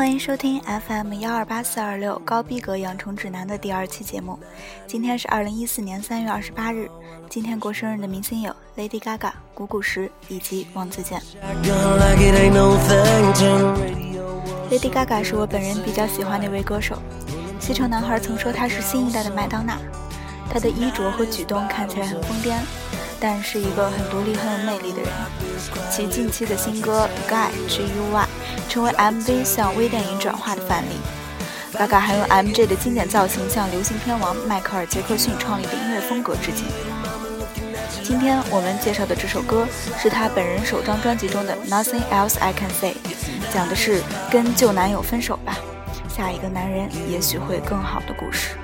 欢迎收听 FM 幺二八四二六高逼格养成指南的第二期节目。今天是二零一四年三月二十八日。今天过生日的明星有 Lady Gaga、谷谷石以及王自健。Lady Gaga 是我本人比较喜欢的一位歌手。西城男孩曾说她是新一代的麦当娜。她的衣着和举动看起来很疯癫，但是一个很独立、很有魅力的人。其近期的新歌《Guy G U Y》成为 MV 向微电影转化的范例。Gaga 还用 MJ 的经典造型向流行天王迈克尔·杰克逊创立的音乐风格致敬。今天我们介绍的这首歌是他本人首张专辑中的《Nothing Else I Can Say》，讲的是跟旧男友分手吧，下一个男人也许会更好的故事。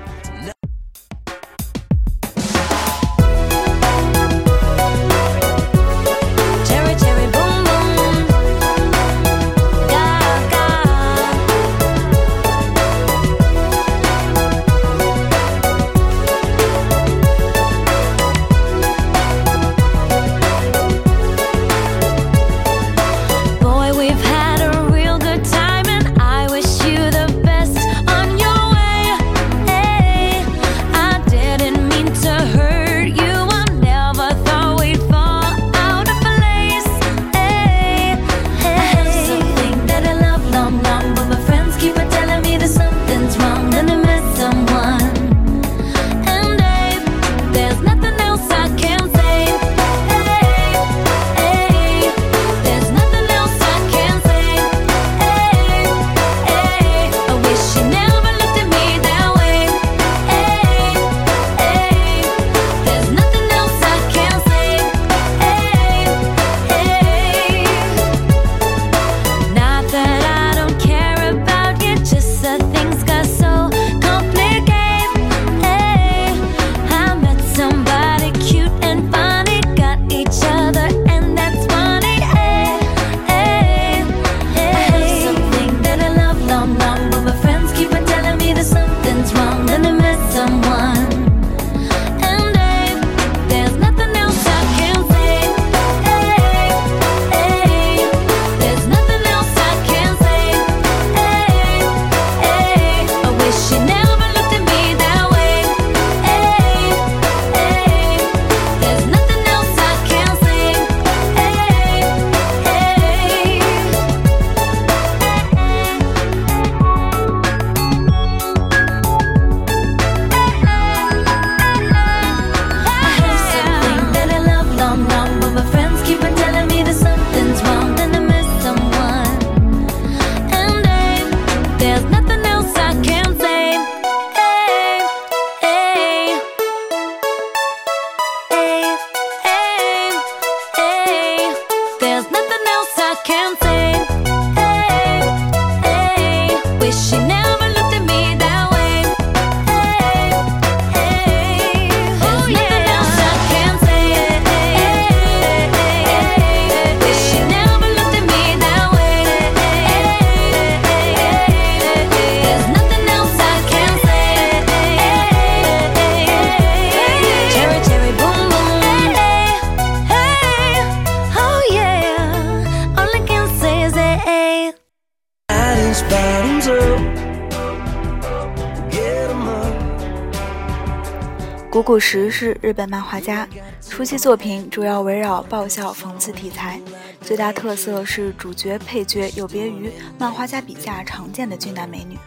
古古石是日本漫画家，初期作品主要围绕爆笑讽刺题材，最大特色是主角配角有别于漫画家笔下常见的俊男美女，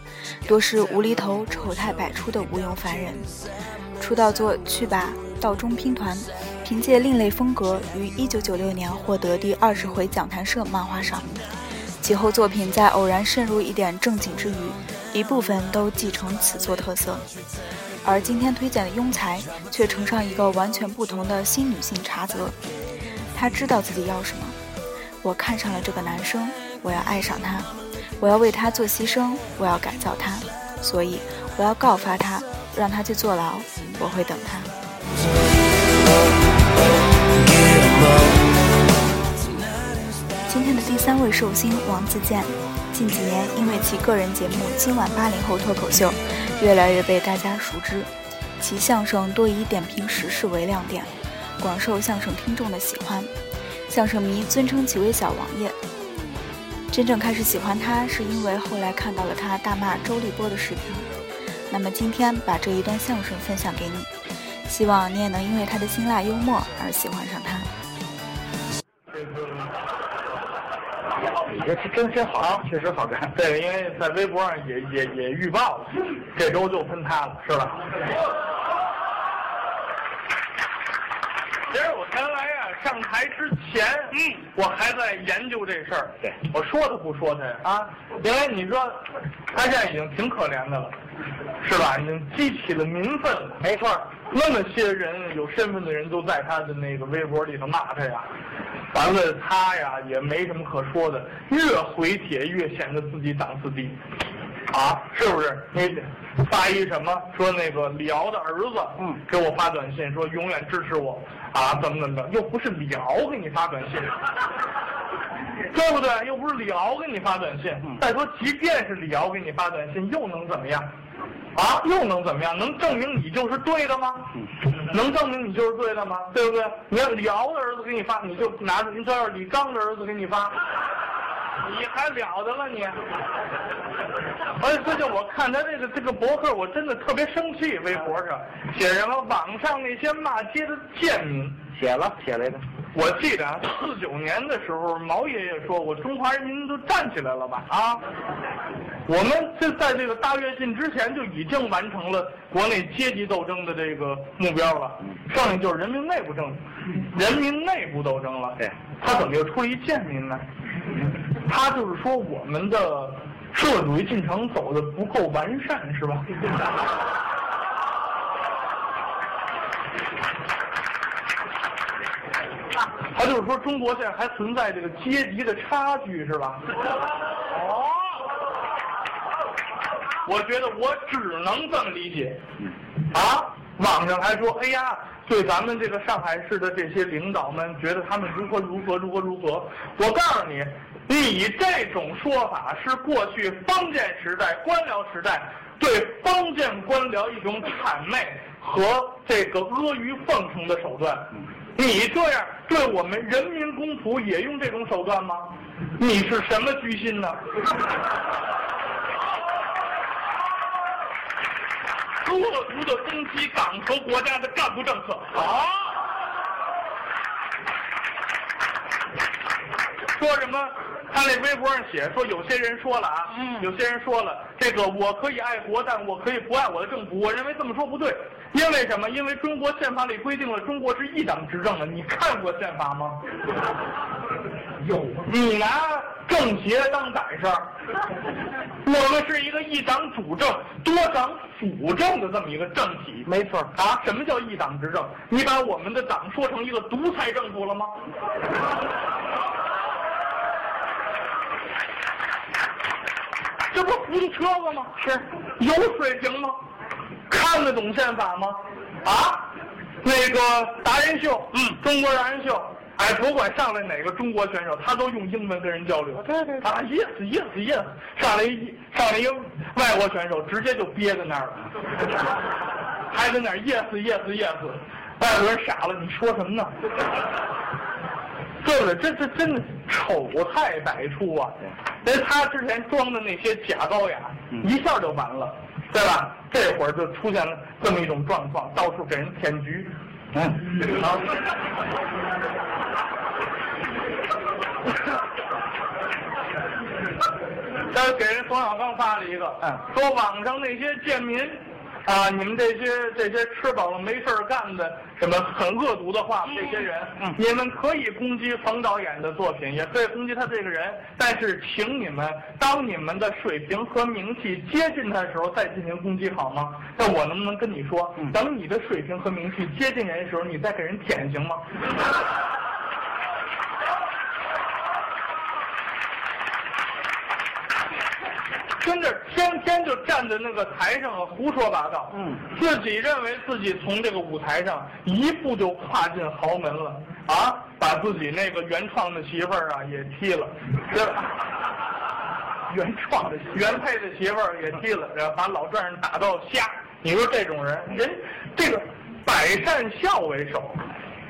多是无厘头、丑态百出的无用凡人。出道作《去吧，道中拼团》，凭借另类风格于1996年获得第二十回讲谈社漫画赏。其后作品在偶然渗入一点正经之余，一部分都继承此作特色。而今天推荐的庸才，却呈上一个完全不同的新女性查泽。她知道自己要什么。我看上了这个男生，我要爱上他，我要为他做牺牲，我要改造他，所以我要告发他，让他去坐牢。我会等他。今天的第三位寿星王自健，近几年因为其个人节目《今晚八零后脱口秀》。越来越被大家熟知，其相声多以点评时事为亮点，广受相声听众的喜欢。相声迷尊称其为“小王爷”。真正开始喜欢他，是因为后来看到了他大骂周立波的视频。那么今天把这一段相声分享给你，希望你也能因为他的辛辣幽默而喜欢上他。这是真真好，确实好看。对，因为在微博上也也也预报了，这周就喷他了，是吧？其实我原来呀上台之前，嗯，我还在研究这事儿。对，我说他不说他呀啊？因为你说他现在已经挺可怜的了，是吧？已经激起了民愤了。没错，那么些人有身份的人都在他的那个微博里头骂他呀，完了他呀也没什么可说的，越回帖越显得自己档次低，啊，是不是？你发一什么说那个李敖的儿子，嗯给我发短信说永远支持我，啊，怎么怎么着？又不是李敖给你发短信。对不对？又不是李敖给你发短信。嗯再说，即便是李敖给你发短信，又能怎么样？啊，又能怎么样？能证明你就是对的吗？能证明你就是对的吗？对不对？你要李敖的儿子给你发，你就拿着；你这要李刚的儿子给你发，你还了得了你？而且最近我看他这个这个博客，我真的特别生气。微博上写什么网上那些骂街的贱民，写了写来的。我记得啊，四九年的时候，毛爷爷说过，中华人民都站起来了吧？啊，我们这在这个大跃进之前就已经完成了国内阶级斗争的这个目标了，剩下就是人民内部政，人民内部斗争了。对，他怎么又出一贱民呢？他就是说我们的社会主义进程走的不够完善，是吧？他就是说，中国现在还存在这个阶级的差距，是吧？哦，我觉得我只能这么理解。啊，网上还说，哎呀，对咱们这个上海市的这些领导们，觉得他们如何如何如何如何。我告诉你，你这种说法是过去封建时代、官僚时代对封建官僚一种谄媚和这个阿谀奉承的手段。你这样对我们人民公仆也用这种手段吗？你是什么居心呢？恶毒的攻击党和国家的干部政策啊！说什么？他那微博上写说，有些人说了啊，嗯有些人说了，这个我可以爱国，但我可以不爱我的政府。我认为这么说不对，因为什么？因为中国宪法里规定了中国是一党执政的。你看过宪法吗？有。你拿政协当胆事儿，我们是一个一党主政、多党辅政的这么一个政体。没错啊，什么叫一党执政？你把我们的党说成一个独裁政府了吗？这不糊涂车子吗？是，有水平吗？看得懂宪法吗？啊，那个达人秀，嗯，中国达人秀，哎，不管上来哪个中国选手，他都用英文跟人交流。对对对啊，yes yes yes，上来一上来一个外国选手，直接就憋在那儿了，还在那儿 yes yes yes，外国人傻了，你说什么呢？对不对？这这真的丑态百出啊！连他之前装的那些假高雅，嗯一下就完了，对吧？这会儿就出现了这么一种状况，到处给人骗局。嗯，好。但是给人冯小刚发了一个，嗯说网上那些贱民，啊，你们这些这些吃饱了没事儿干的，什么很恶毒的话，这些人，嗯你们可以攻击冯导演的作品，也可以攻击他这个人，但是请你们当你们的水平和名气接近他的时候再进行攻击，好吗？那我能不能跟你说，嗯等你的水平和名气接近人的时候，你再给人舔行吗？跟着天天就站在那个台上啊胡说八道，嗯，自己认为自己从这个舞台上一步就跨进豪门了啊，把自己那个原创的媳妇儿啊也踢了，对吧？原创的原配的媳妇儿也踢了，然后把老丈人打到瞎。你说这种人，人这个百善孝为首，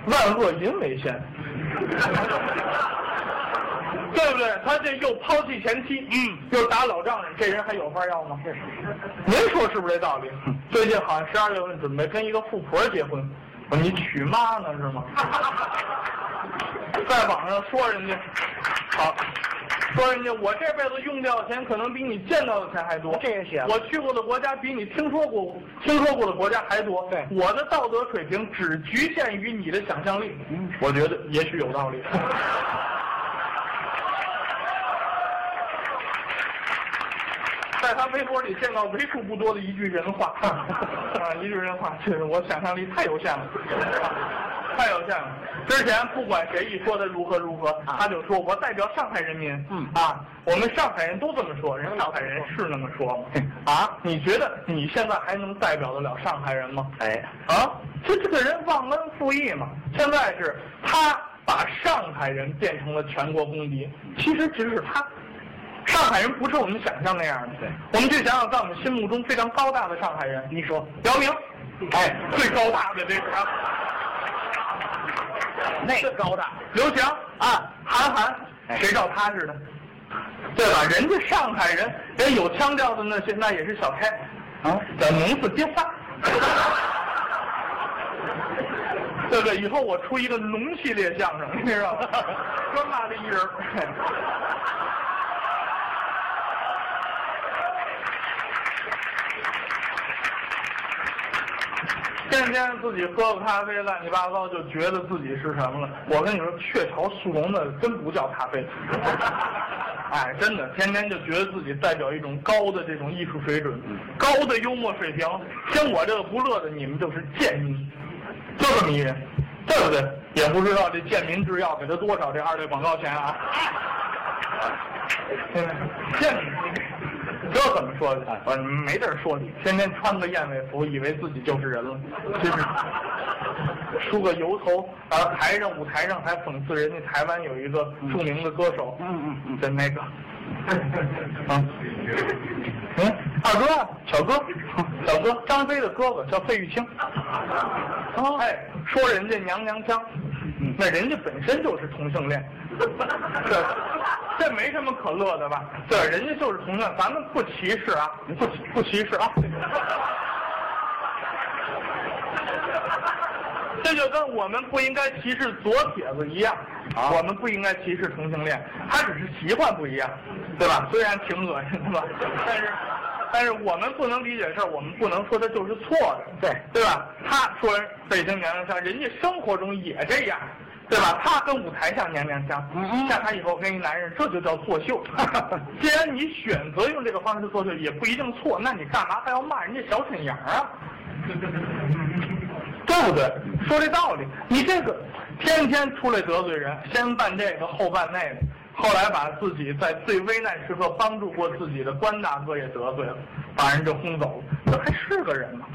万恶淫为先。对不对？他这又抛弃前妻，嗯，又打老丈人，这人还有法要吗？您说是不是这道理？最近好像十二月份准备跟一个富婆结婚，我你娶妈呢是吗？在网上说人家好，说人家我这辈子用掉的钱可能比你见到的钱还多。这也写了我去过的国家比你听说过听说过的国家还多。对我的道德水平只局限于你的想象力。嗯我觉得也许有道理。在他微博里见到为数不多的一句人话，啊，一句人话，这是我想象力太有限了，太有限了。之前不管谁一说他如何如何，他就说我代表上海人民，嗯啊，我们上海人都这么说，人上海人是那么说吗？啊，你觉得你现在还能代表得了上海人吗？哎，啊，这这个人忘恩负义嘛。现在是他把上海人变成了全国公敌，其实只是他。上海人不是我们想象那样的。对，我们去想想，在我们心目中非常高大的上海人，你说姚明，哎，最高大的这是他。那个高大，刘翔啊，韩寒，哎谁照他似的？对吧？人家上海人，人有腔调的那些，那也是小开，啊，叫农四别仨。对不对？以后我出一个龙系列相声，你知道吗？专骂这一人天天自己喝个咖啡，乱七八糟，就觉得自己是什么了。我跟你说，雀巢速溶的真不叫咖啡，哎，真的，天天就觉得自己代表一种高的这种艺术水准，高的幽默水平。像我这个不乐的，你们就是贱民，就这么一人，对不对？也不知道这健民制药给他多少这二类广告钱啊？现在贱民，你这怎么说的？我没地儿说你，天天穿个燕尾服，以为自己就是人了，真是。梳个油头，然后台上舞台上还讽刺人家台湾有一个著名的歌手，嗯嗯嗯的那个，啊，嗯，二哥啊，小哥，小哥，张飞的哥哥叫费玉清，哦，哎，说人家娘娘腔，那人家本身就是同性恋，这 这没什么可乐的吧？对，人家就是同性，咱们不歧视啊，不不歧视啊。这就跟我们不应该歧视左撇子一样，啊我们不应该歧视同性恋，他只是习惯不一样，对吧？虽然挺恶心的吧，但是，但是我们不能理解事儿，我们不能说他就是错的，对对吧？他说人北京娘娘腔，人家生活中也这样。对吧？他跟舞台上娘娘腔，下台以后跟一男人，这就叫作秀。既然你选择用这个方式作秀，也不一定错，那你干嘛还要骂人家小沈阳啊？对不对？说这道理，你这个天天出来得罪人，先办这个后办那个，后来把自己在最危难时刻帮助过自己的关大哥也得罪了，把人就轰走了，这还是个人吗？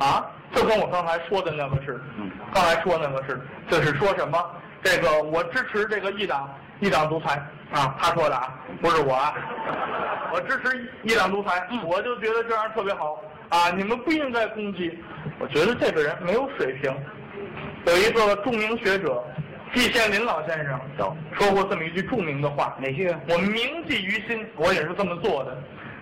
啊，就跟我刚才说的那个似的，嗯。刚才说那个似的，就是说什么？这个我支持这个一党一党独裁。啊，他说的啊，不是我啊，我支持一党独裁，我就觉得这样特别好。啊，你们不应该攻击，我觉得这个人没有水平。有一个著名学者季羡林老先生有说过这么一句著名的话，哪句？我铭记于心，我也是这么做的。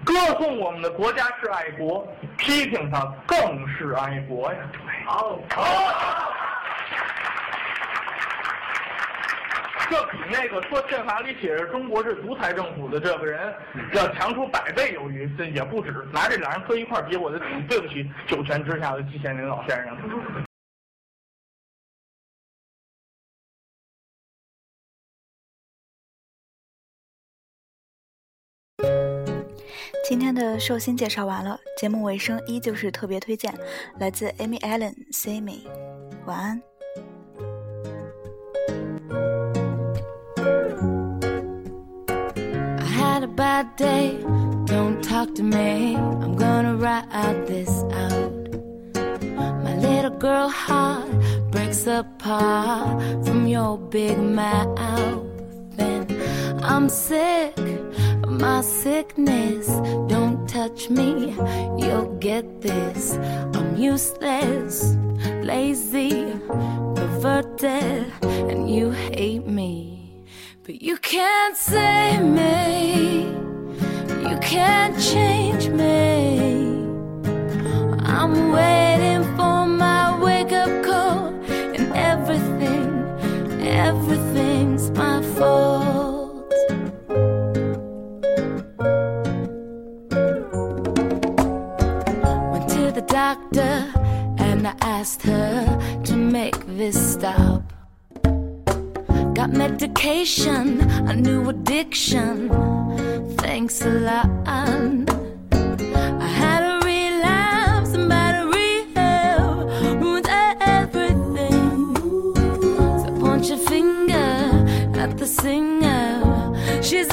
歌颂我们的国家是爱国，批评他更是爱国呀。好，好这比那个说宪法里写着中国是独裁政府的这个人要强出百倍有余，这也不止。拿这俩人搁一块儿比，我就挺对不起九泉之下的季羡林老先生。今天的寿星介绍完了，节目尾声依旧是特别推荐，来自 Amy Allen《See Me》，晚安。I had a bad day, don't talk to me. I'm gonna write this out. My little girl heart breaks apart from your big mouth. And I'm sick my sickness. Don't touch me, you'll get this. I'm useless, lazy, perverted, and you hate me But you can't save me, you can't change me. Doctor and I asked her to make this stop. Got medication, a new addiction. Thanks a lot. I had a relapse and bad rehab ruined everything. So point your finger at the singer. She's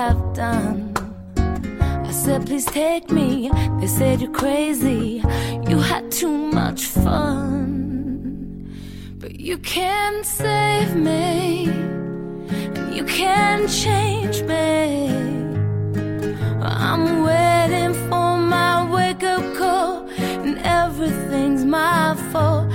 have done. I said, please take me. They said, you're crazy. You had too much fun. But you can't save me. And you can't change me. I'm waiting for my wake up call. And everything's my fault.